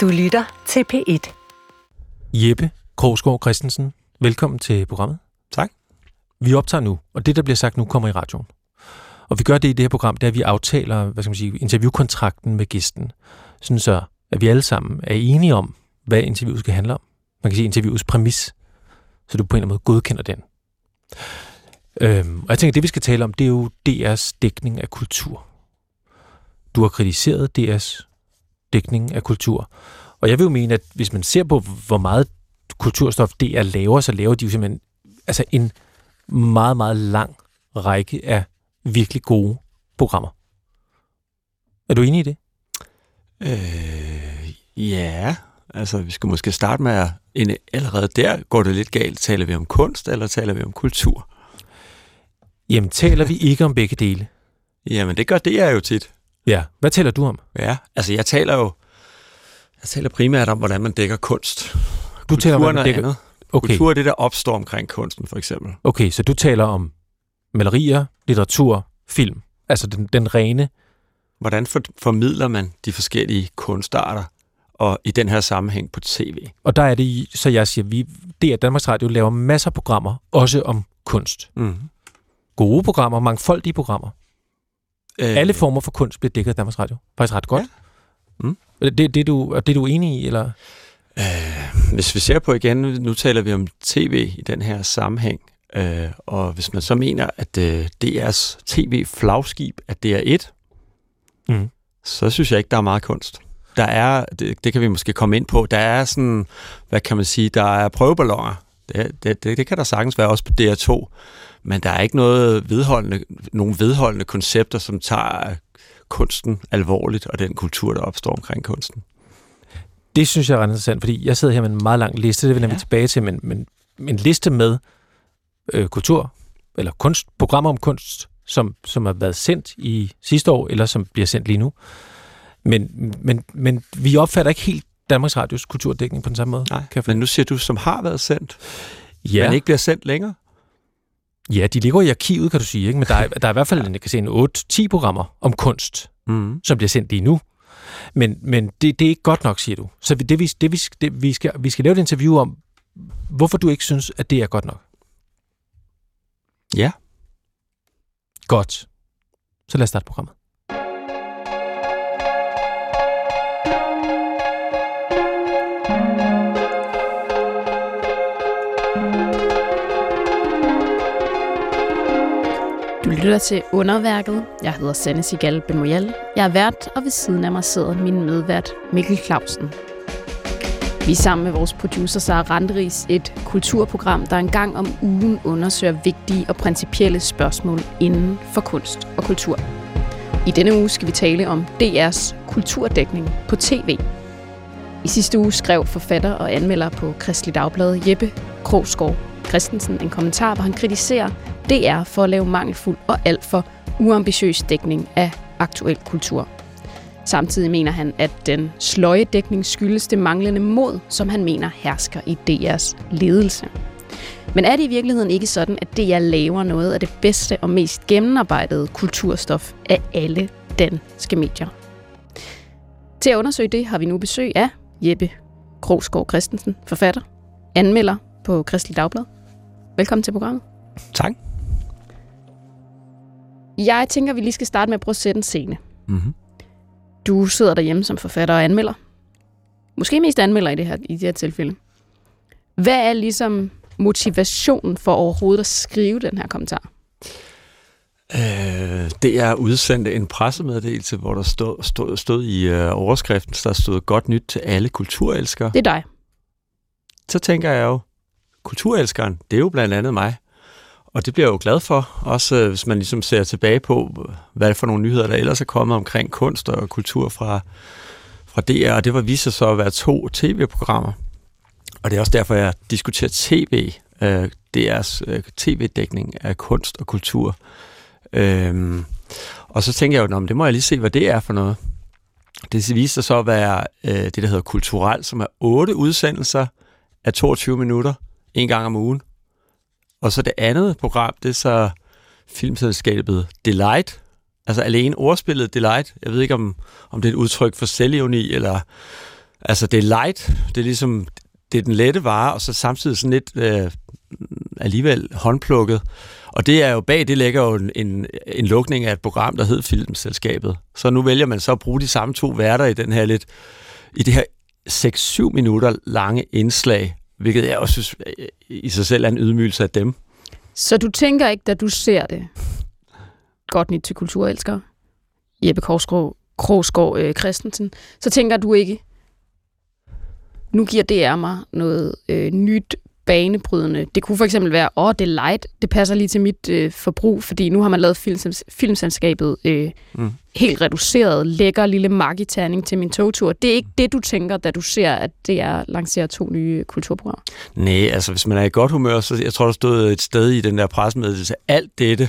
Du lytter til P1. Jeppe Krogsgaard Christensen, velkommen til programmet. Tak. Vi optager nu, og det, der bliver sagt nu, kommer i radioen. Og vi gør det i det her program, der vi aftaler hvad skal man sige, interviewkontrakten med gæsten, sådan så at vi alle sammen er enige om, hvad interviewet skal handle om. Man kan sige interviewets præmis, så du på en eller anden måde godkender den. Øhm, og jeg tænker, at det vi skal tale om, det er jo DR's dækning af kultur. Du har kritiseret DR's dækning af kultur. Og jeg vil jo mene, at hvis man ser på, hvor meget kulturstof DR laver, så laver de jo simpelthen altså en meget, meget lang række af virkelig gode programmer. Er du enig i det? Øh, ja, altså vi skal måske starte med at allerede der går det lidt galt. Taler vi om kunst, eller taler vi om kultur? Jamen, taler vi ikke om begge dele? Jamen, det gør det jeg jo tit. Ja. Hvad taler du om? Ja, altså jeg taler jo jeg taler primært om, hvordan man dækker kunst. Du taler om, hvordan man dækker- andet. Okay. Kultur er det, der opstår omkring kunsten, for eksempel. okay, så du taler om malerier, litteratur, film. Altså den, den rene... Hvordan for, formidler man de forskellige kunstarter, og i den her sammenhæng på tv? Og der er det, så jeg siger, vi, det er Danmarks Radio laver masser af programmer, også om kunst. Mm. Gode programmer, mangfoldige programmer. Øh, Alle former for kunst bliver dækket af Danmarks Radio. Faktisk ret godt. Ja. Mm. Det, det, du, er det du enig i, eller? Hvis vi ser på igen, nu taler vi om tv i den her sammenhæng, øh, og hvis man så mener, at øh, DR's tv-flagskib er DR1, Mm. så synes jeg ikke, der er meget kunst. Der er, det, det kan vi måske komme ind på, der er sådan, hvad kan man sige, der er prøveballoner. Det, det, det, det kan der sagtens være også på DR2, men der er ikke noget vedholdende, nogen vedholdende koncepter, som tager kunsten alvorligt, og den kultur, der opstår omkring kunsten. Det synes jeg er ret interessant, fordi jeg sidder her med en meget lang liste, det vender. Ja. vi tilbage til, men, men en liste med øh, kultur, eller kunst, programmer om kunst, som, som har været sendt i sidste år, eller som bliver sendt lige nu. Men, men, men vi opfatter ikke helt Danmarks Radios kulturdækning på den samme måde. Nej, Kan men nu siger du, som har været sendt, ja, ja. men ikke bliver sendt længere. ja, de ligger i arkivet, kan du sige, ikke? men der er, der er i hvert fald en, jeg kan se, en 8-10 programmer om kunst, Mm. som bliver sendt lige nu. Men, men det, det er ikke godt nok, siger du. Så det, vi, det, vi, det, vi, skal, vi skal lave et interview om, hvorfor du ikke synes, at det er godt nok. Ja. Godt. Så lad os starte programmet. Du lytter til Underværket. Jeg hedder Sanne Sigal Bemoyal. Jeg er vært, og ved siden af mig sidder min medvært Mikkel Clausen. Vi er sammen med vores producer Sara Randris et kulturprogram, der en gang om ugen undersøger vigtige og principielle spørgsmål inden for kunst og kultur. I denne uge skal vi tale om DR's kulturdækning på tv. I sidste uge skrev forfatter og anmelder på Kristelig Dagblad Jeppe Krogsgaard Christensen en kommentar, hvor han kritiserer DR for at lave mangelfuld og alt for uambitiøs dækning af aktuel kultur. Samtidig mener han, at den sløje dækning skyldes det manglende mod, som han mener hersker i DR's ledelse. Men er det i virkeligheden ikke sådan, at DR laver noget af det bedste og mest gennemarbejdede kulturstof af alle danske medier? Til at undersøge det har vi nu besøg af Jeppe Krogsgaard Christensen, forfatter, anmelder på Kristelig Dagblad. Velkommen til programmet. Tak. Jeg tænker, vi lige skal starte med at prøve at sætte en scene. Mm-hmm. Du sidder derhjemme som forfatter og anmelder. Måske mest anmelder i det her, i det her tilfælde. Hvad er ligesom motivationen for overhovedet at skrive den her kommentar? Øh, det er udsendt en pressemeddelelse, hvor der stod, stod, stod i øh, overskriften, der stod godt nyt til alle kulturelskere. Det er dig. Så tænker jeg jo, kulturelskeren, det er jo blandt andet mig. Og det bliver jeg jo glad for, også øh, hvis man ligesom ser tilbage på, hvad det for nogle nyheder, der ellers er kommet omkring kunst og kultur fra, fra DR. Og det var vist sig så at være to tv-programmer. Og det er også derfor, jeg diskuterer tv, øh, DR's øh, tv-dækning af kunst og kultur. Øhm, og så tænker jeg jo, "Nå, men det må jeg lige se, hvad det er for noget. Det viste sig så at være øh, det, der hedder Kulturelt, som er otte udsendelser af 22 minutter, en gang om ugen. Og så det andet program, det er så filmselskabet Delight. Altså alene ordspillet Delight. Jeg ved ikke, om, om det er et udtryk for selvironi, eller Altså, det er light, det er ligesom, det er den lette vare, og så samtidig sådan lidt øh, alligevel håndplukket. Og det er jo bag, det ligger jo en, en, en lukning af et program, der hed Filmselskabet. Så nu vælger man så at bruge de samme to værter i den her lidt, i det her 6-7 minutter lange indslag, hvilket jeg også synes øh, i sig selv er en ydmygelse af dem. Så du tænker ikke, da du ser det, godt nyt til kulturelskere, Jeppe Korsgaard, Krogsgaard øh, Christensen, så tænker du ikke, nu giver DR mig noget øh, nyt, banebrydende. Det kunne for eksempel være, åh, oh, det er light, det passer lige til mit øh, forbrug, fordi nu har man lavet films, filmselskabet øh, mm. helt reduceret, lækker lille magiterning til min togtur. Det er ikke det, du tænker, da du ser, at det er lancerer to nye kulturprogrammer? Nej, altså hvis man er i godt humør, så jeg tror, der stod et sted i den der pressemeddelelse, alt dette,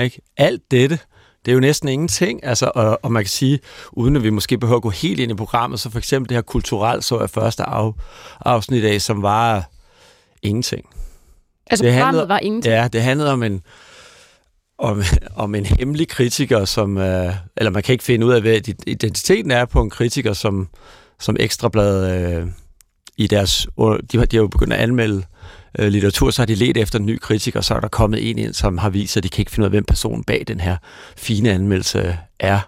ikke? alt dette, det er jo næsten ingenting, altså, og, og man kan sige, uden at vi måske behøver at gå helt ind i programmet, så for eksempel det her kulturelt så jeg første af, afsnit af, som var ingenting. Altså det handlede, var ingenting? Ja, det handlede om en, om, om en hemmelig kritiker, som, øh, eller man kan ikke finde ud af, hvad identiteten er på en kritiker, som, som Ekstrabladet øh, i deres, de har, de har jo begyndt at anmelde øh, litteratur, så har de let efter en ny kritiker, så er der kommet en ind, som har vist, at de kan ikke finde ud af, hvem personen bag den her fine anmeldelse er.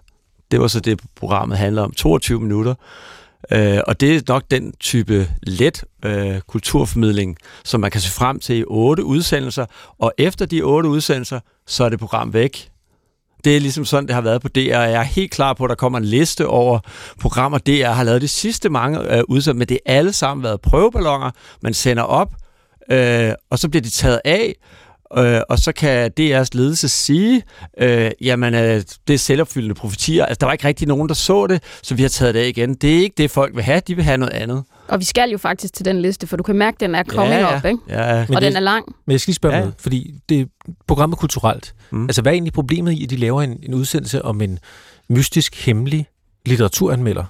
Det var så det, programmet handler om. 22 minutter. Øh, og det er nok den type let øh, kulturformidling, som man kan se frem til i otte udsendelser. Og efter de otte udsendelser, så er det program væk. Det er ligesom sådan, det har været på DR. Jeg er helt klar på, at der kommer en liste over programmer, DR har lavet de sidste mange øh, udsendelser, men det er alle sammen været prøveballoner, man sender op, øh, og så bliver de taget af, øh, og så kan DR's ledelse sige, øh, jamen, øh, det er selvopfyldende profetier. Altså, der var ikke rigtig nogen, der så det, så vi har taget det af igen. Det er ikke det, folk vil have. De vil have noget andet. Og vi skal jo faktisk til den liste, for du kan mærke, at den er coming ja, ja. up, ikke? Ja, og det, den er lang. Men jeg skal lige spørge ja. noget, fordi det er programmet kulturelt. Mm. Altså, hvad er egentlig problemet i, at de laver en, en udsendelse om en mystisk, hemmelig litteraturanmelder?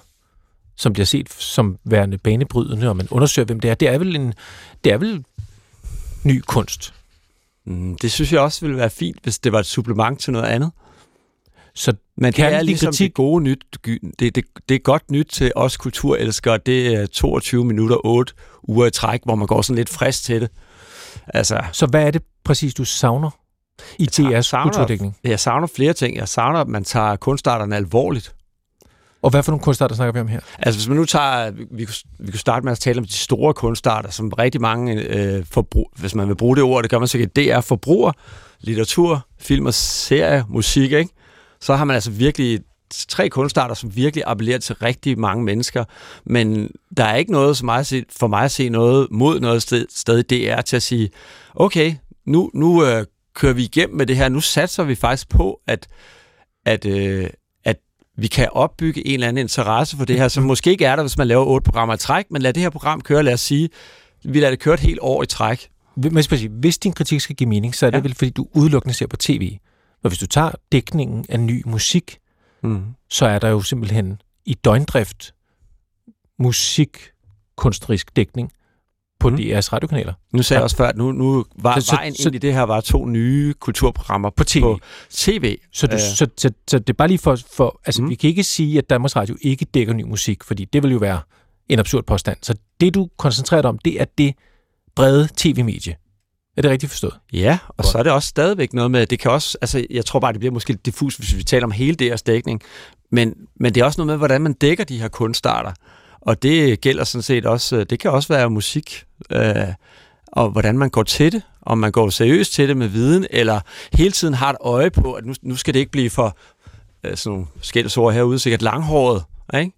som bliver set som værende banebrydende, og man undersøger, hvem det er. Det er vel en, det er vel ny kunst. Mm, det synes jeg også ville være fint, hvis det var et supplement til noget andet. Så Men det er ligesom kritik... det gode nyt. Det, det, det er godt nyt til os kulturelskere. Det er 22 minutter, 8 uger i træk, hvor man går sådan lidt frisk til det. Altså, så hvad er det præcis, du savner i DR's kulturdækning? Jeg savner flere ting. Jeg savner, at man tager kunstarterne alvorligt. Og hvad for nogle kunstarter snakker vi om her? Altså hvis man nu tager, vi, vi kunne starte med at tale om de store kunstarter, som rigtig mange, øh, forbrug, hvis man vil bruge det ord, det gør man sikkert, det er forbruger, litteratur, film og serie, musik, ikke? Så har man altså virkelig tre kunstarter, som virkelig appellerer til rigtig mange mennesker, men der er ikke noget som mig se, for mig at se noget mod noget sted, sted det er til at sige, okay, nu, nu øh, kører vi igennem med det her, nu satser vi faktisk på, at, at, øh, vi kan opbygge en eller anden interesse for det her, som måske ikke er der, hvis man laver otte programmer i træk, men lad det her program køre, lad os sige, vi lader det køre et helt år i træk. Men hvis din kritik skal give mening, så er det ja. vel, fordi du udelukkende ser på tv. Og hvis du tager dækningen af ny musik, mm. så er der jo simpelthen i døgndrift musikkunstnerisk dækning på mm. DR's radiokanaler. Nu sagde ja. jeg også før, at nu, nu var så, vejen så, ind i det her var to nye kulturprogrammer på TV. På TV. Så, du, uh. så, så, så det er bare lige for... for altså, mm. vi kan ikke sige, at Danmarks Radio ikke dækker ny musik, fordi det vil jo være en absurd påstand. Så det, du koncentrerer dig om, det er det brede tv-medie. Er det rigtigt forstået? Ja, og Godt. så er det også stadigvæk noget med, det kan også, altså jeg tror bare, det bliver måske lidt diffus, hvis vi taler om hele deres dækning, men, men det er også noget med, hvordan man dækker de her kunstarter. Og det gælder sådan set også, det kan også være musik, øh, og hvordan man går til det, om man går seriøst til det med viden, eller hele tiden har et øje på, at nu, nu skal det ikke blive for øh, sådan nogle skældsord herude, sikkert langhåret, ikke?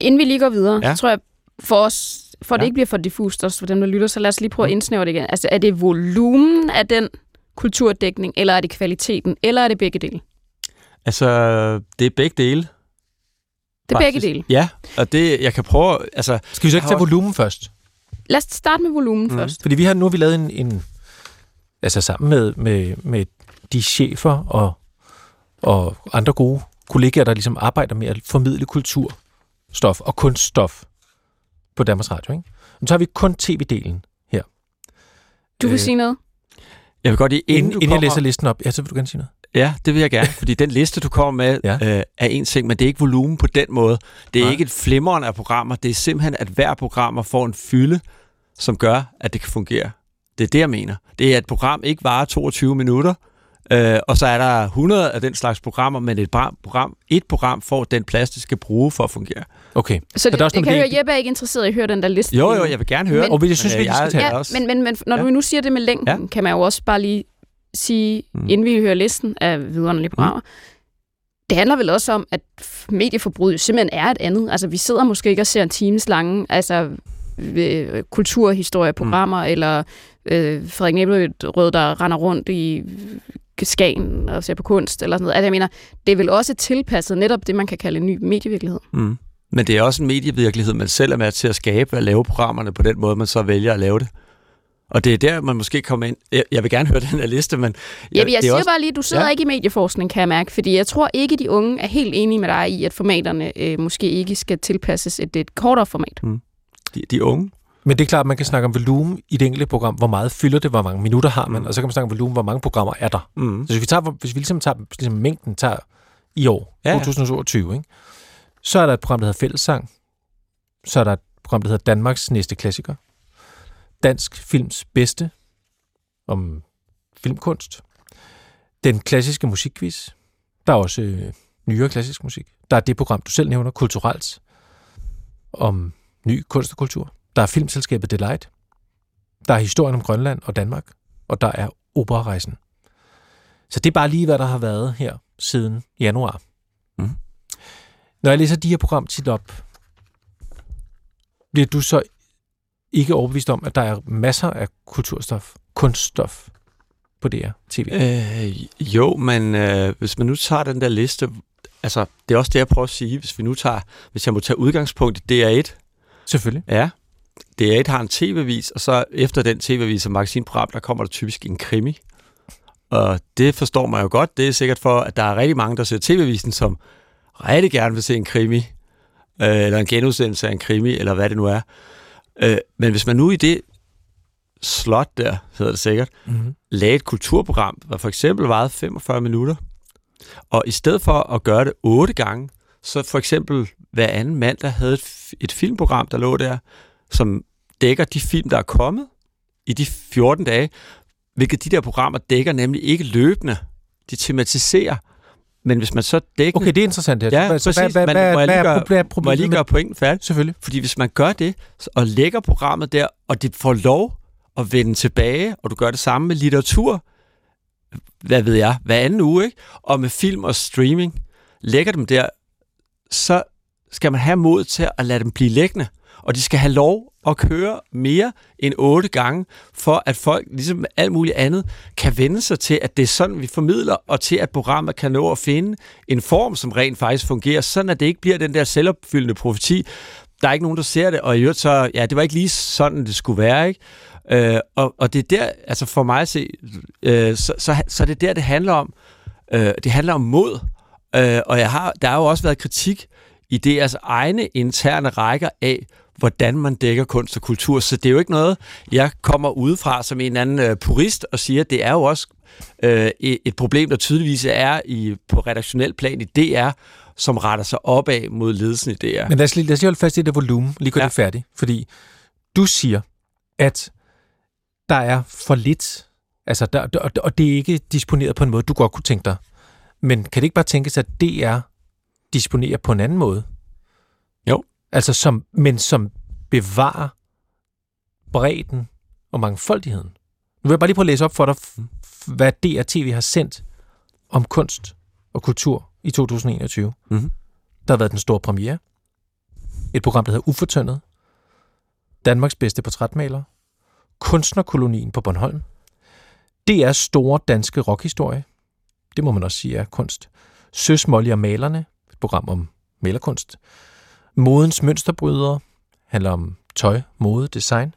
Inden vi lige går videre, ja. så tror jeg, for os, for ja. det ikke bliver for diffust også for dem, der lytter, så lad os lige prøve at mm. indsnævre det igen. Altså, er det volumen af den kulturdækning, eller er det kvaliteten, eller er det begge dele? Altså, det er begge dele. Det er begge dele. Ja, og det, jeg kan prøve... Altså, Skal vi så ikke tage volumen først? Lad os starte med volumen mm. først. Fordi vi har nu har vi lavet en, en altså sammen med, med, med de chefer og, og andre gode kollegaer, der ligesom arbejder med at formidle kulturstof og kunststof på Danmarks Radio. Ikke? Men så har vi kun tv-delen her. Du vil øh, sige noget? Jeg vil godt inden, inden, inden kommer... jeg læser listen op, ja, så vil du gerne sige noget. Ja, det vil jeg gerne, fordi den liste, du kommer med, Ja. øh, er en ting, men det er ikke volumen på den måde. Det er Nej. ikke et flimmeren af programmer, det er simpelthen, at hver programmer får en fylde, som gør, at det kan fungere. Det er det, jeg mener. Det er, at et program ikke varer 22 minutter, øh, og så er der 100 af den slags programmer, men et program, program, et program får den plads, det skal bruge for at fungere. Okay. Så det, der er også kan jeg det- høre, Jeppe er ikke interesseret i at høre den der liste. Jo, jo, jeg vil gerne høre. Men- Og jeg synes, Men, vi øh, skal jeg- tage... jeg- Ja, også- men, men, men når Ja. du nu siger det med længden. Ja. kan man jo også bare lige sige, mm. Inden vi hører listen af vidunderlige programmer, mm. det handler vel også om, at medieforbruget simpelthen er et andet. Altså, vi sidder måske ikke og ser en times lange altså, øh, kulturhistorieprogrammer, mm. eller øh, Frederik Næblerød, der render rundt i Skagen og ser på kunst, eller sådan noget. Altså, jeg mener, det er vel også tilpasset netop det, man kan kalde en ny medievirkelighed. Mm. Men det er også en medievirkelighed, man selv er med til at skabe og lave programmerne på den måde, man så vælger at lave det. Og det er der, man måske kommer ind. Jeg, jeg vil gerne høre den her liste, men... Ja, jeg det er siger også, bare lige, du sidder ja. Ikke i medieforskning, kan jeg mærke, fordi jeg tror ikke, de unge er helt enige med dig i, at formaterne øh, måske ikke skal tilpasses et, et kortere format. de, de unge. Men det er klart, at man kan snakke om volumen i det enkelte program. Hvor meget fylder det? Hvor mange minutter har man? Mm. Og så kan man snakke om volumen. Hvor mange programmer er der? Mm. Så hvis vi, tager, hvis vi ligesom tager ligesom mængden tager i år, Ja, ja, ja. 2022, ikke? så er der et program, der hedder Fællessang. Så er der et program, der hedder Danmarks næste klassiker. Dansk films bedste om filmkunst. Den klassiske musikquiz. Der er også øh, nyere klassisk musik. Der er det program, du selv nævner, Kulturelt, om ny kunst og kultur. Der er filmselskabet Delight. Der er historien om Grønland og Danmark. Og der er operarejsen. Så det er bare lige, hvad der har været her siden januar. Mhm. Når jeg læser de her programtitel op, bliver du så ikke overbevist om, at der er masser af kulturstof, kunststof på DR TV? Øh, jo, men øh, hvis man nu tager den der liste... Altså, det er også det, jeg prøver at sige. Hvis vi nu tager... Hvis jeg må tage udgangspunkt i DR1, Selvfølgelig. Ja. DR1 har en tv-avis, og så efter den tv-avis og magasinprogram, der kommer der typisk en krimi. Og det forstår man jo godt. Det er sikkert for, at der er rigtig mange, der ser tv-avisen, som rigtig gerne vil se en krimi, øh, eller en genudsendelse af en krimi, eller hvad det nu er. Øh, men hvis man nu i det slot der, hedder det sikkert, Mm-hmm. lagde et kulturprogram, der for eksempel varede 45 minutter, og i stedet for at gøre det otte gange, så for eksempel hver anden mandag havde et, et filmprogram, der lå der, som dækker de film, der er kommet i de 14 dage, hvilket de der programmer dækker nemlig ikke løbende. De tematiserer. Men hvis man så dækker... Okay, det er interessant. Her. Ja, hvad, præcis. hvad, hvad, Men hvad, hvad, er, gøre- pro- hvad er må jeg problemet lige gøre pointen færdig? Selvfølgelig. Fordi hvis man gør det, så- og lægger programmet der, og det får lov at vende tilbage, og du gør det samme med litteratur, hvad ved jeg, hver anden uge, ikke? og med film og streaming, lægger dem der, så skal man have mod til at lade dem blive liggende. Og de skal have lov at køre mere end otte gange, for at folk, ligesom alt muligt andet, kan vende sig til, at det er sådan, vi formidler, og til at programmet kan nå at finde en form, som rent faktisk fungerer, sådan at det ikke bliver den der selvopfyldende profeti. Der er ikke nogen, der ser det, og i øvrigt så, ja, det var ikke lige sådan, det skulle være, ikke? Øh, og, og det er der, altså for mig at se, øh, så, så, så er det der, det handler om. Øh, det handler om mod. Øh, og jeg har, der har jo også været kritik i deres egne interne rækker af, hvordan man dækker kunst og kultur. Så det er jo ikke noget, jeg kommer udefra som en anden øh, purist og siger, at det er jo også øh, et problem, der tydeligvis er i, på redaktionel plan i DR, som retter sig opad mod ledelsen i DR. Men lad os lige, lad os lige holde fast i det volumen, lige gøre ja. Det færdigt. Fordi du siger, at der er for lidt, altså der, der, og det er ikke disponeret på en måde, du godt kunne tænke dig. Men kan det ikke bare tænkes, at DR disponerer på en anden måde? Altså som, men som bevarer bredden og mangfoldigheden. Nu vil jeg bare lige prøve at læse op for dig, f- hvad DR-TV har sendt om kunst og kultur i 2021. Mhm. Der har været den store premiere. Et program, der hedder Ufortønnet. Danmarks bedste portrætmaler. Kunstnerkolonien på Bornholm. Det er store danske rockhistorie. Det må man også sige er kunst. Søs Molly og malerne. Et program om malerkunst. Modens mønsterbrydere. Handler om tøj, mode, design.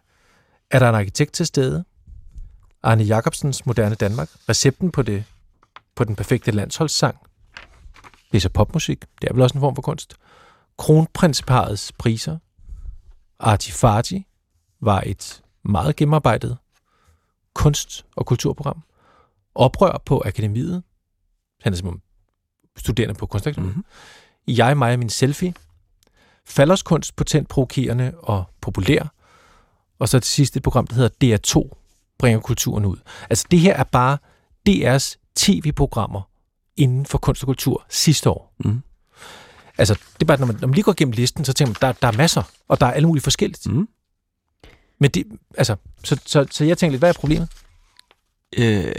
Er der en arkitekt til stede? Arne Jacobsens Moderne Danmark. Recepten på, det, på den perfekte landsholdssang. Det er så popmusik. Det er vel også en form for kunst. Kronprinsparets priser. Artifati var et meget gennemarbejdet kunst- og kulturprogram. Oprør på Akademiet. Han er simpelthen studerende på kunstakademiet. Mhm. Mm-hmm. Jeg, mig og min selfie. Falderskunst, potent, provokerende og populær. Og så til sidst et program, der hedder DR2, bringer kulturen ud. Altså det her er bare DR's tv-programmer inden for kunst og kultur sidste år. Mhm. Altså, det er bare, når man, når man lige går gennem listen, så tænker man, der, der er masser, og der er alle mulige forskelligt. Mhm. Men det, altså, så, så, så jeg tænker lidt, hvad er problemet? Øh, Ja,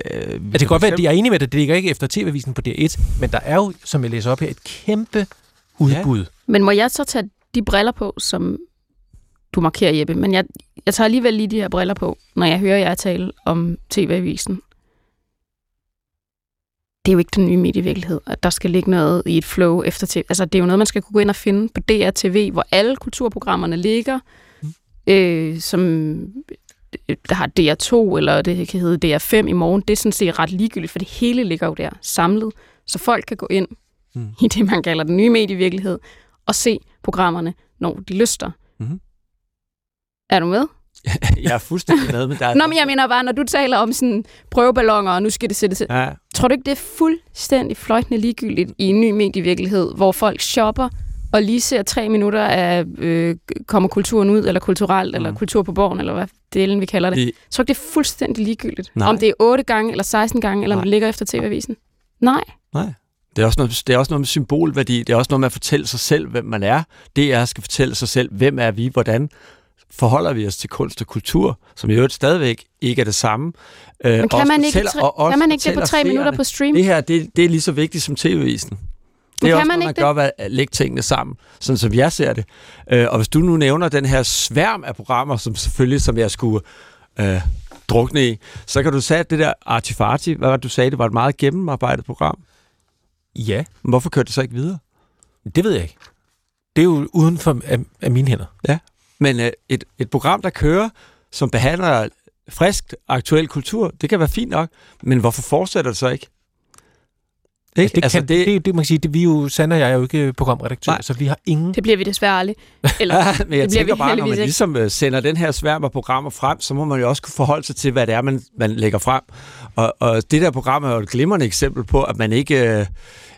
det kan godt være, at de er enige med det, det ligger ikke efter tv-avisen på DR1, men der er jo, som jeg læser op her, et kæmpe udbud. Ja. Men må jeg så tage de briller på, som du markerer, Jeppe? Men jeg, jeg tager alligevel lige de her briller på, når jeg hører jer tale om TV-avisen. Det er jo ikke den nye medievirkelighed, at der skal ligge noget i et flow efter TV. Altså, det er jo noget, man skal kunne gå ind og finde på DRTV, hvor alle kulturprogrammerne ligger, Mm. øh, som øh, der har DR2, eller det kan hedde DR5 i morgen. Det er sådan set ret ligegyldigt, for det hele ligger jo der samlet, så folk kan gå ind Mm. i det, man kalder den nye medievirkelighed, og se programmerne, når de lyster. Mhm. Er du med? jeg er fuldstændig med, men der er... Nå, men jeg mener bare, når du taler om sådan prøveballoner, og nu skal det sættes. Ja, Tror du ikke, det er fuldstændig fløjtende ligegyldigt i en ny medievirkelighed, hvor folk shopper og lige ser tre minutter af øh, kommer kulturen ud, eller kulturelt, mm. eller kultur på borgen, eller hvad delen vi kalder det. I- Tror du ikke, det er fuldstændig ligegyldigt? Nej. Om det er 8 gange, eller 16 gange, eller om Nej. det ligger efter TV-avisen? Nej. Nej. Det er, også noget, det er også noget med symbolværdi. Det er også noget med at fortælle sig selv, hvem man er. DR skal fortælle sig selv, hvem er vi, hvordan forholder vi os til kunst og kultur, som i øvrigt stadigvæk ikke er det samme. Øh, Men kan også man ikke, tre, og kan man ikke det på tre minutter på stream? Det her, det, det er lige så vigtigt som tv-avisen. Det er kan også man man ikke gør ved at lægge tingene sammen, sådan som jeg ser det. Øh, og hvis du nu nævner den her sværm af programmer, som selvfølgelig, som jeg skulle øh, drukne i, så kan du sige, at det der Artifarti, hvad var det, du sagde, det var et meget gennemarbejdet program. Ja, Men hvorfor kørte det så ikke videre? det ved jeg ikke. Det er jo uden for af, af mine hænder. Men øh, et, et program, der kører, som behandler frisk, aktuel kultur, det kan være fint nok, men hvorfor fortsætter det så ikke? Ikke? Det, altså, kan, det, det, det, man kan sige, det, vi er jo, Sande og jeg er jo ikke programredaktør, Nej. så vi har ingen... Det bliver vi desværre aldrig. Eller, Ja, men jeg bliver tænker vi bare, når man ligesom øh, sender den her sværm af programmer frem, så må man jo også kunne forholde sig til, hvad det er, man, man lægger frem. Og, og det der program er jo et glimrende eksempel på, at man ikke, øh,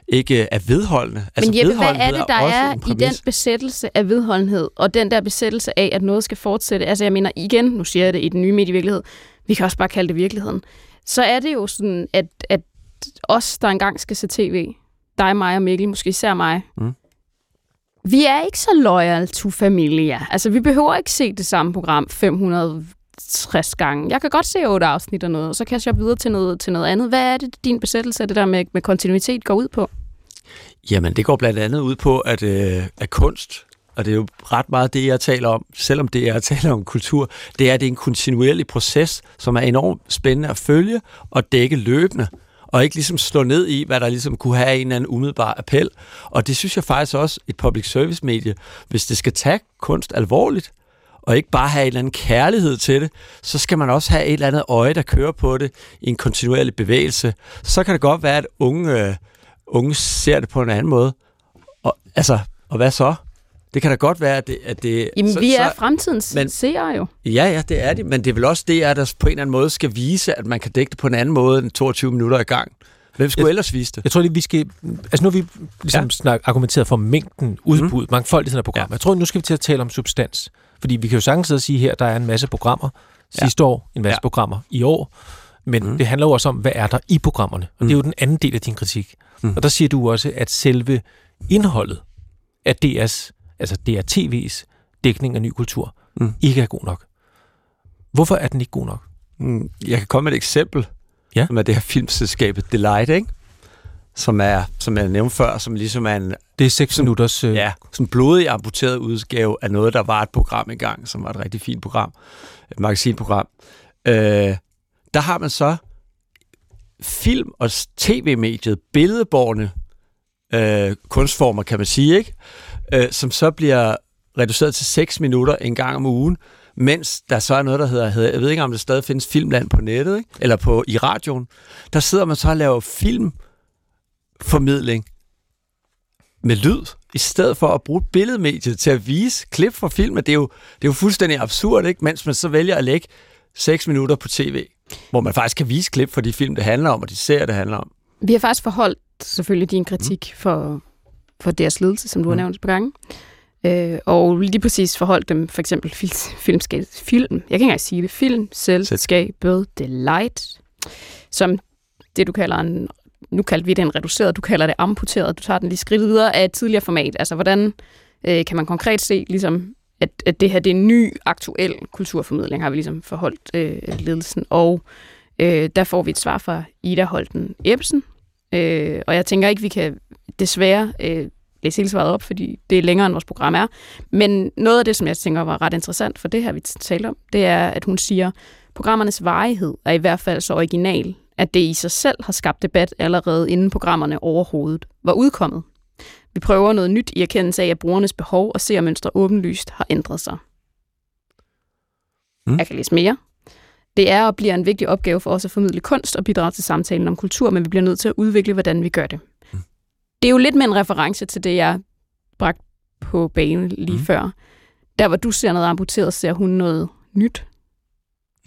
ikke er vedholdende. Men Jeppe, hvad er det, der også er en i den besættelse af vedholdenhed, og den der besættelse af, at noget skal fortsætte? Altså jeg mener igen, nu siger jeg det i den nye medievirkelighed, vi kan også bare kalde det virkeligheden. Så er det jo sådan, at, at os, der engang skal se tv, dig, mig og Mikkel, måske især mig, Mm. vi er ikke så loyal to familia. Altså vi behøver ikke se det samme program 560 gange. Jeg kan godt se otte afsnit og noget, og så kan jeg shoppe videre til noget, til noget andet. Hvad er det, din besættelse af det der med, med kontinuitet går ud på? Jamen, det går blandt andet ud på, at, øh, at kunst, og det er jo ret meget det, jeg taler om, selvom det, jeg taler om kultur, det er, at det er en kontinuerlig proces, som er enormt spændende at følge og dække løbende, og ikke ligesom slå ned i, hvad der ligesom kunne have en eller anden umiddelbar appel. Og det synes jeg faktisk også, et public service medie, hvis det skal tage kunst alvorligt, og ikke bare have en eller anden kærlighed til det, så skal man også have et eller andet øje, der kører på det i en kontinuerlig bevægelse. Så kan det godt være, at unge, øh, unge ser det på en anden måde. Og, altså, og hvad så? Det kan da godt være, at det... At det Jamen, så, vi er så, fremtidens men- seere jo. Ja, ja, det er det, men det er vel også det, at der på en eller anden måde skal vise, at man kan dække det på en anden måde end 22 minutter i gang. Hvem skulle Jeg- ellers vise det? Jeg tror lige, vi skal... Altså nu har vi ligesom Ja. snak, argumenteret for mængden, udbud, mm. mangfoldigheden af programmer. Ja. Ja. Jeg tror, nu skal vi til at tale om substans. Fordi vi kan jo sagtens sidde og sige her, der er en masse programmer Ja. sidste år, en masse Ja. programmer i år. Men Mm. det handler jo også om, hvad er der i programmerne? Og mm. det er jo den anden del af din kritik. Mm. Og der siger du også, at selve indholdet af DR's, altså DR-TV's dækning af ny kultur, Mm. ikke er god nok. Hvorfor er den ikke god nok? Mm, Jeg kan komme med et eksempel, Ja. som er det her filmselskabet Delight, ikke? Som er, som jeg nævnte før, som ligesom er en Det er seks Som- minutters... Øh, ja, sådan blodig amputeret udgave af noget, der var et program engang, som var et rigtig fint program, et magasinprogram. Øh, der har man så film- og tv-mediet, billedborgerne øh, kunstformer, kan man sige, ikke? Øh, som så bliver reduceret til 6 minutter en gang om ugen, mens der så er noget, der hedder, jeg ved ikke, om det stadig findes filmland på nettet, ikke? eller på i radioen. Der sidder man så og laver filmformidling med lyd, i stedet for at bruge billedmediet til at vise klip fra filmen. Det er jo, det er jo fuldstændig absurd, ikke? mens man så vælger at lægge 6 minutter på tv, hvor man faktisk kan vise klip fra de film, det handler om, og de serier, det handler om. Vi har faktisk forholdt selvfølgelig din kritik mm. for, for deres ledelse, som du mm. har nævnt på gange. Øh, og lige præcis forholdt dem for eksempel fil, filmskab, film, jeg kan ikke engang sige det, film, selskabet, Delight, som det du kalder en, nu kaldte vi det en reduceret, du kalder det amputeret, du tager den lige skridt videre af et tidligere format. Altså hvordan øh, kan man konkret se, ligesom, at, at det her det er en ny, aktuel kulturformidling, har vi ligesom forholdt øh, ledelsen. Og øh, der får vi et svar fra Ida Holten Ebsen, øh, og jeg tænker ikke, vi kan desværre øh, læse hele svaret op, fordi det er længere, end vores program er. Men noget af det, som jeg tænker var ret interessant for det her, vi taler om, det er, at hun siger, programmernes varighed er i hvert fald så original, at det i sig selv har skabt debat allerede inden programmerne overhovedet var udkommet. Vi prøver noget nyt i erkendelse af, at brugernes behov og seermønstre åbenlyst har ændret sig. Mm. Jeg kan læse mere. Det er og bliver en vigtig opgave for os at formidle kunst og bidrage til samtalen om kultur, men vi bliver nødt til at udvikle, hvordan vi gør det. Mm. Det er jo lidt med en reference til det, jeg bragte på banen lige mm. før. Der, hvor du ser noget amputeret, ser hun noget nyt.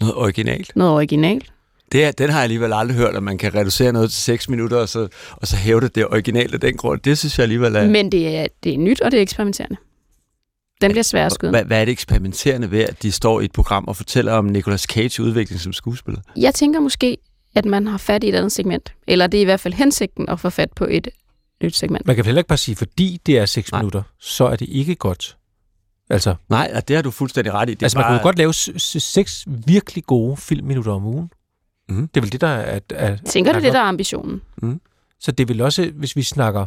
Noget originalt. Noget originalt. Det, den har jeg alligevel aldrig hørt, at man kan reducere noget til 6 minutter, og så, og så hæve det, det originale af den grund. Det synes jeg alligevel er... Men det er, det er nyt, og det er eksperimenterende. Den bliver svær at skyde. Hvad, hvad er det eksperimenterende ved, at de står i et program og fortæller om Nicolas Cage udvikling som skuespiller? Jeg tænker måske, at man har fat i et andet segment. Eller det er i hvert fald hensigten at få fat på et nyt segment. Man kan heller ikke bare sige, fordi det er 6 minutter, så er det ikke godt. Altså, Nej, det har du fuldstændig ret i. Det altså, bare... man kunne godt lave seks virkelig gode filmminutter om ugen. Mm. Det er vel det, der er... er Tænker du, det der er ambitionen? Mm. Så det vil også, hvis vi snakker...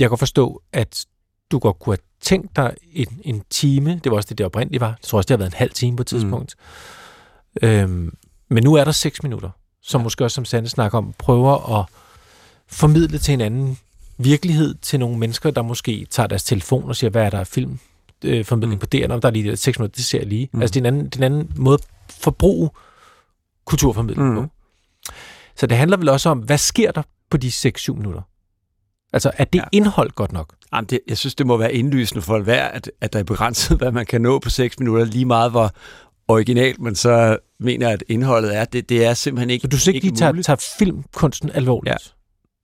Jeg kan forstå, at du godt kunne have tænkt dig en, en time. Det var også det, det oprindeligt var. Jeg tror også, det har været en halv time på et tidspunkt. Mm. Øhm, men nu er der seks minutter, som ja. måske også, som Sande snakker om, prøver at formidle til en anden virkelighed til nogle mennesker, der måske tager deres telefon og siger, hvad er der af film? Øh, formidling mm. på DR, om der er lige seks minutter, det ser jeg lige. Mm. Altså, det er en anden, det er en anden måde at forbruge kulturformidling mm. på. Så det handler vel også om, hvad sker der på de 6-7 minutter? Altså, er det ja. indhold godt nok? Jamen, det, jeg synes, det må være indlysende for hver, at, at der er begrænset, hvad man kan nå på 6 minutter, lige meget hvor originalt, men så mener at indholdet er, det, det er simpelthen ikke Så du synes ikke, ikke de tager, tager filmkunsten alvorligt? Ja.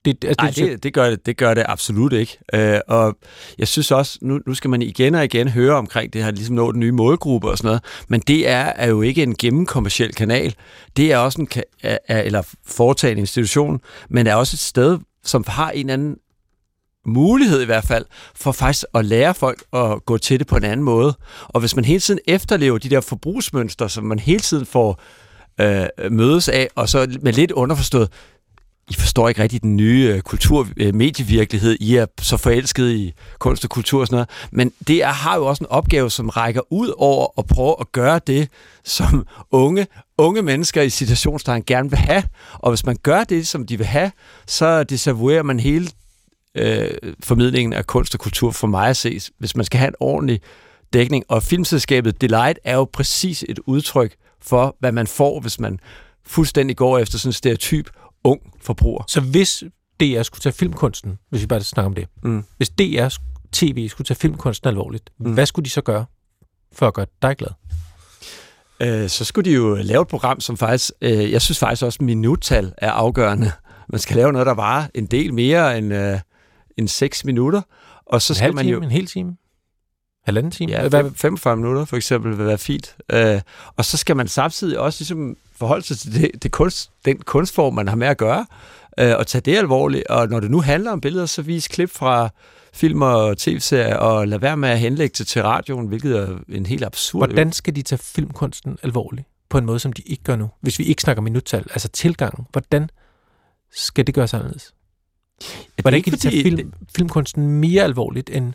Det, altså, Nej, det, det, gør det, det gør det absolut ikke. Uh, og jeg synes også, nu, nu skal man igen og igen høre omkring det her, ligesom nå den nye målgruppe og sådan noget, men det er, er jo ikke en gennemkommersiel kanal. Det er også en, eller foretaget institution, men er også et sted, som har en anden mulighed i hvert fald, for faktisk at lære folk at gå til det på en anden måde. Og hvis man hele tiden efterlever de der forbrugsmønstre, som man hele tiden får øh, mødes af, og så med lidt underforstået, i forstår ikke rigtig den nye øh, kultur, øh, medievirkelighed. I er så forelsket i kunst og kultur og sådan noget. Men det er, har jo også en opgave, som rækker ud over at prøve at gøre det, som unge, unge mennesker i situationstegn gerne vil have. Og hvis man gør det, som de vil have, så desavouerer man hele øh, formidlingen af kunst og kultur for mig at se, hvis man skal have en ordentlig dækning. Og filmselskabet Delight er jo præcis et udtryk for, hvad man får, hvis man fuldstændig går efter sådan en stereotyp ung forbruger. Så hvis DR skulle tage filmkunsten, hvis vi bare snakker om det, mm. hvis DR TV skulle tage filmkunsten alvorligt, mm. hvad skulle de så gøre for at gøre dig glad? Øh, så skulle de jo lave et program, som faktisk, øh, jeg synes faktisk også, minuttal er afgørende. Man skal lave noget, der varer en del mere end, øh, end 6 minutter. Og så en skal man time, jo... En hel time? Halvanden time? Ja, fem, 45 minutter for eksempel vil være fint. Øh, og så skal man samtidig også ligesom forholde sig til det, det kunst, den kunstform, man har med at gøre, øh, og tage det alvorligt. Og når det nu handler om billeder, så vis klip fra film og tv-serier, og lad være med at henlægge det til radioen, hvilket er en helt absurd... Hvordan skal de tage filmkunsten alvorligt? På en måde, som de ikke gør nu. Hvis vi ikke snakker minuttal, altså tilgangen. Hvordan skal det gøres anderledes? Hvordan kan de tage film, det... filmkunsten mere alvorligt, end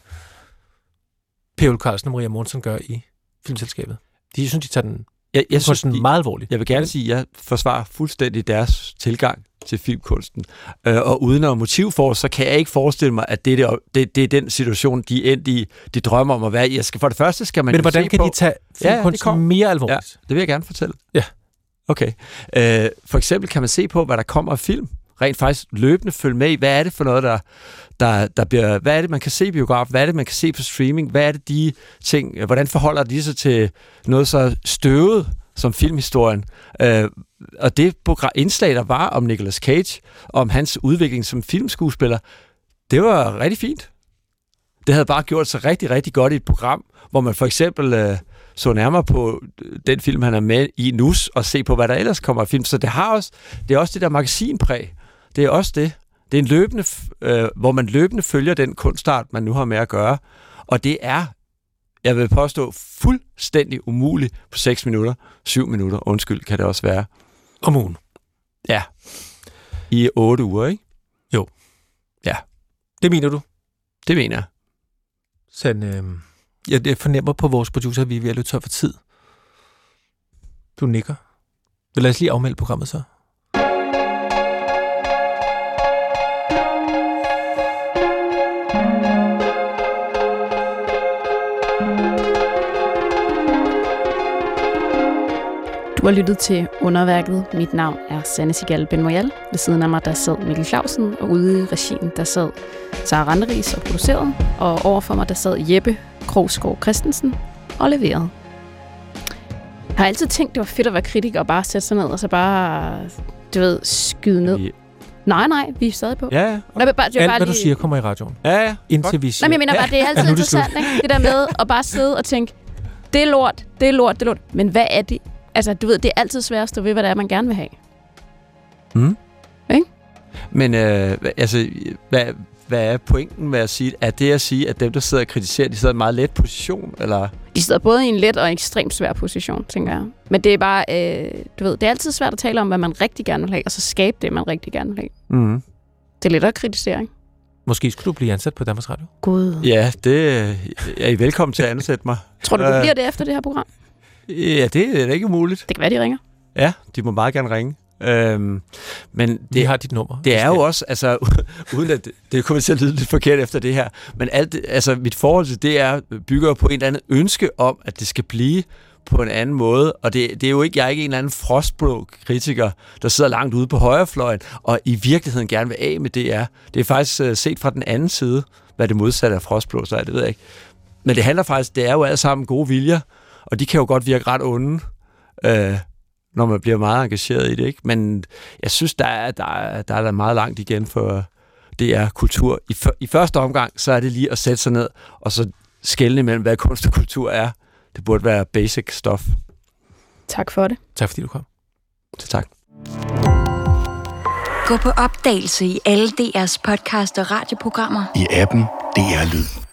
Per Carlsen og Maria Monsen gør i filmselskabet? De synes, de tager den jeg, jeg synes, de, meget alvorligt. Jeg vil gerne sige, at jeg forsvarer fuldstændig deres tilgang til filmkunsten. Øh, og uden at motiv for, så kan jeg ikke forestille mig, at det er, det, det er den situation, de endte i, de drømmer om at være i. Jeg skal, for det første skal man Men hvordan kan på, de tage filmkunsten ja, mere alvorligt? Ja, det vil jeg gerne fortælle. Ja. Okay. Øh, for eksempel kan man se på, hvad der kommer af film. Rent faktisk løbende følge med i, hvad er det for noget, der, der, der bliver... Hvad er det, man kan se i biograf? Hvad er det, man kan se på streaming? Hvad er det, de ting... Øh, hvordan forholder de sig til noget så støvet som filmhistorien. Øh, og det indslag, der var om Nicolas Cage, om hans udvikling som filmskuespiller, det var rigtig fint. Det havde bare gjort sig rigtig, rigtig godt i et program, hvor man for eksempel øh, så nærmere på øh, den film, han er med i nu, og se på, hvad der ellers kommer af film. Så det, har også, det er også det der magasinpræg. Det er også det. Det er en løbende, øh, hvor man løbende følger den kunstart, man nu har med at gøre. Og det er, jeg vil påstå, fuldstændig umuligt på 6 minutter, 7 minutter, undskyld, kan det også være. Om ugen. Ja. I 8 uger, ikke? Jo. Ja. Det mener du? Det mener jeg. Sådan, øh, jeg, fornemmer på vores producer, at vi er ved at løbe tør for tid. Du nikker. Lad os lige afmelde programmet så? Du har lyttet til Underværket. Mit navn er Sanne Sigal Benmoyal. Ved siden af mig, der sad Mikkel Clausen, og ude i regien, der sad Sara Randeris og produceret. Og overfor mig, der sad Jeppe Krogsgaard Christensen og leverede. Jeg har altid tænkt, det var fedt at være kritiker og bare sætte sig ned og så bare, du ved, skyde ned. Nej, nej, vi er stadig på. Ja, ja. Vil bare, vil Alt, bare hvad du siger, kommer i radioen. Ja, ja. Indtil vi siger... Nej, men jeg mener bare, det er altid Ja, er det interessant, ikke? Det der med at bare sidde og tænke, det er lort, det er lort, det er lort. Men hvad er det? Altså, du ved, det er altid svært at stå ved, hvad det er, man gerne vil have. Mm. Ikke? Men øh, altså, hvad, hvad er pointen med at sige, er det at sige, at dem, der sidder og kritiserer, de sidder i en meget let position, eller? De sidder både i en let og ekstremt svær position, tænker jeg. Men det er bare, øh, du ved, det er altid svært at tale om, hvad man rigtig gerne vil have, og så skabe det, man rigtig gerne vil have. Mm. Det er lidt at kritisere, ikke? Måske skulle du blive ansat på Danmarks Radio. Gud. Ja, det er I velkommen til at ansætte mig. Tror du, du Øh. bliver det efter det her program? Ja, det er da ikke umuligt. Det kan være, de ringer. Ja, de må meget gerne ringe. Øhm, men Vi det, har dit nummer. det er jo også, altså, uden at det kommer til at lyde lidt forkert efter det her, men alt, det- altså, mit forhold til det er, bygger på en eller anden ønske om, at det skal blive på en anden måde, og det, det er jo ikke, jeg er ikke en eller anden frostblå kritiker, der sidder langt ude på højrefløjen, og i virkeligheden gerne vil af med DR. Det er faktisk uh, set fra den anden side, hvad det modsatte af frostblå så er, det ved jeg ikke. Men det handler faktisk, det er jo alle sammen gode viljer, og de kan jo godt virke ret onde, øh, når man bliver meget engageret i det. Ikke? Men jeg synes, der er, der, er, der er da meget langt igen for DR kultur. I, før, I første omgang, så er det lige at sætte sig ned, og så skelne mellem, hvad kunst og kultur er. Det burde være basic stuff. Tak for det. Tak fordi du kom. Så tak. Gå på opdagelse i alle DR's podcast og radioprogrammer. i appen DR Lyd.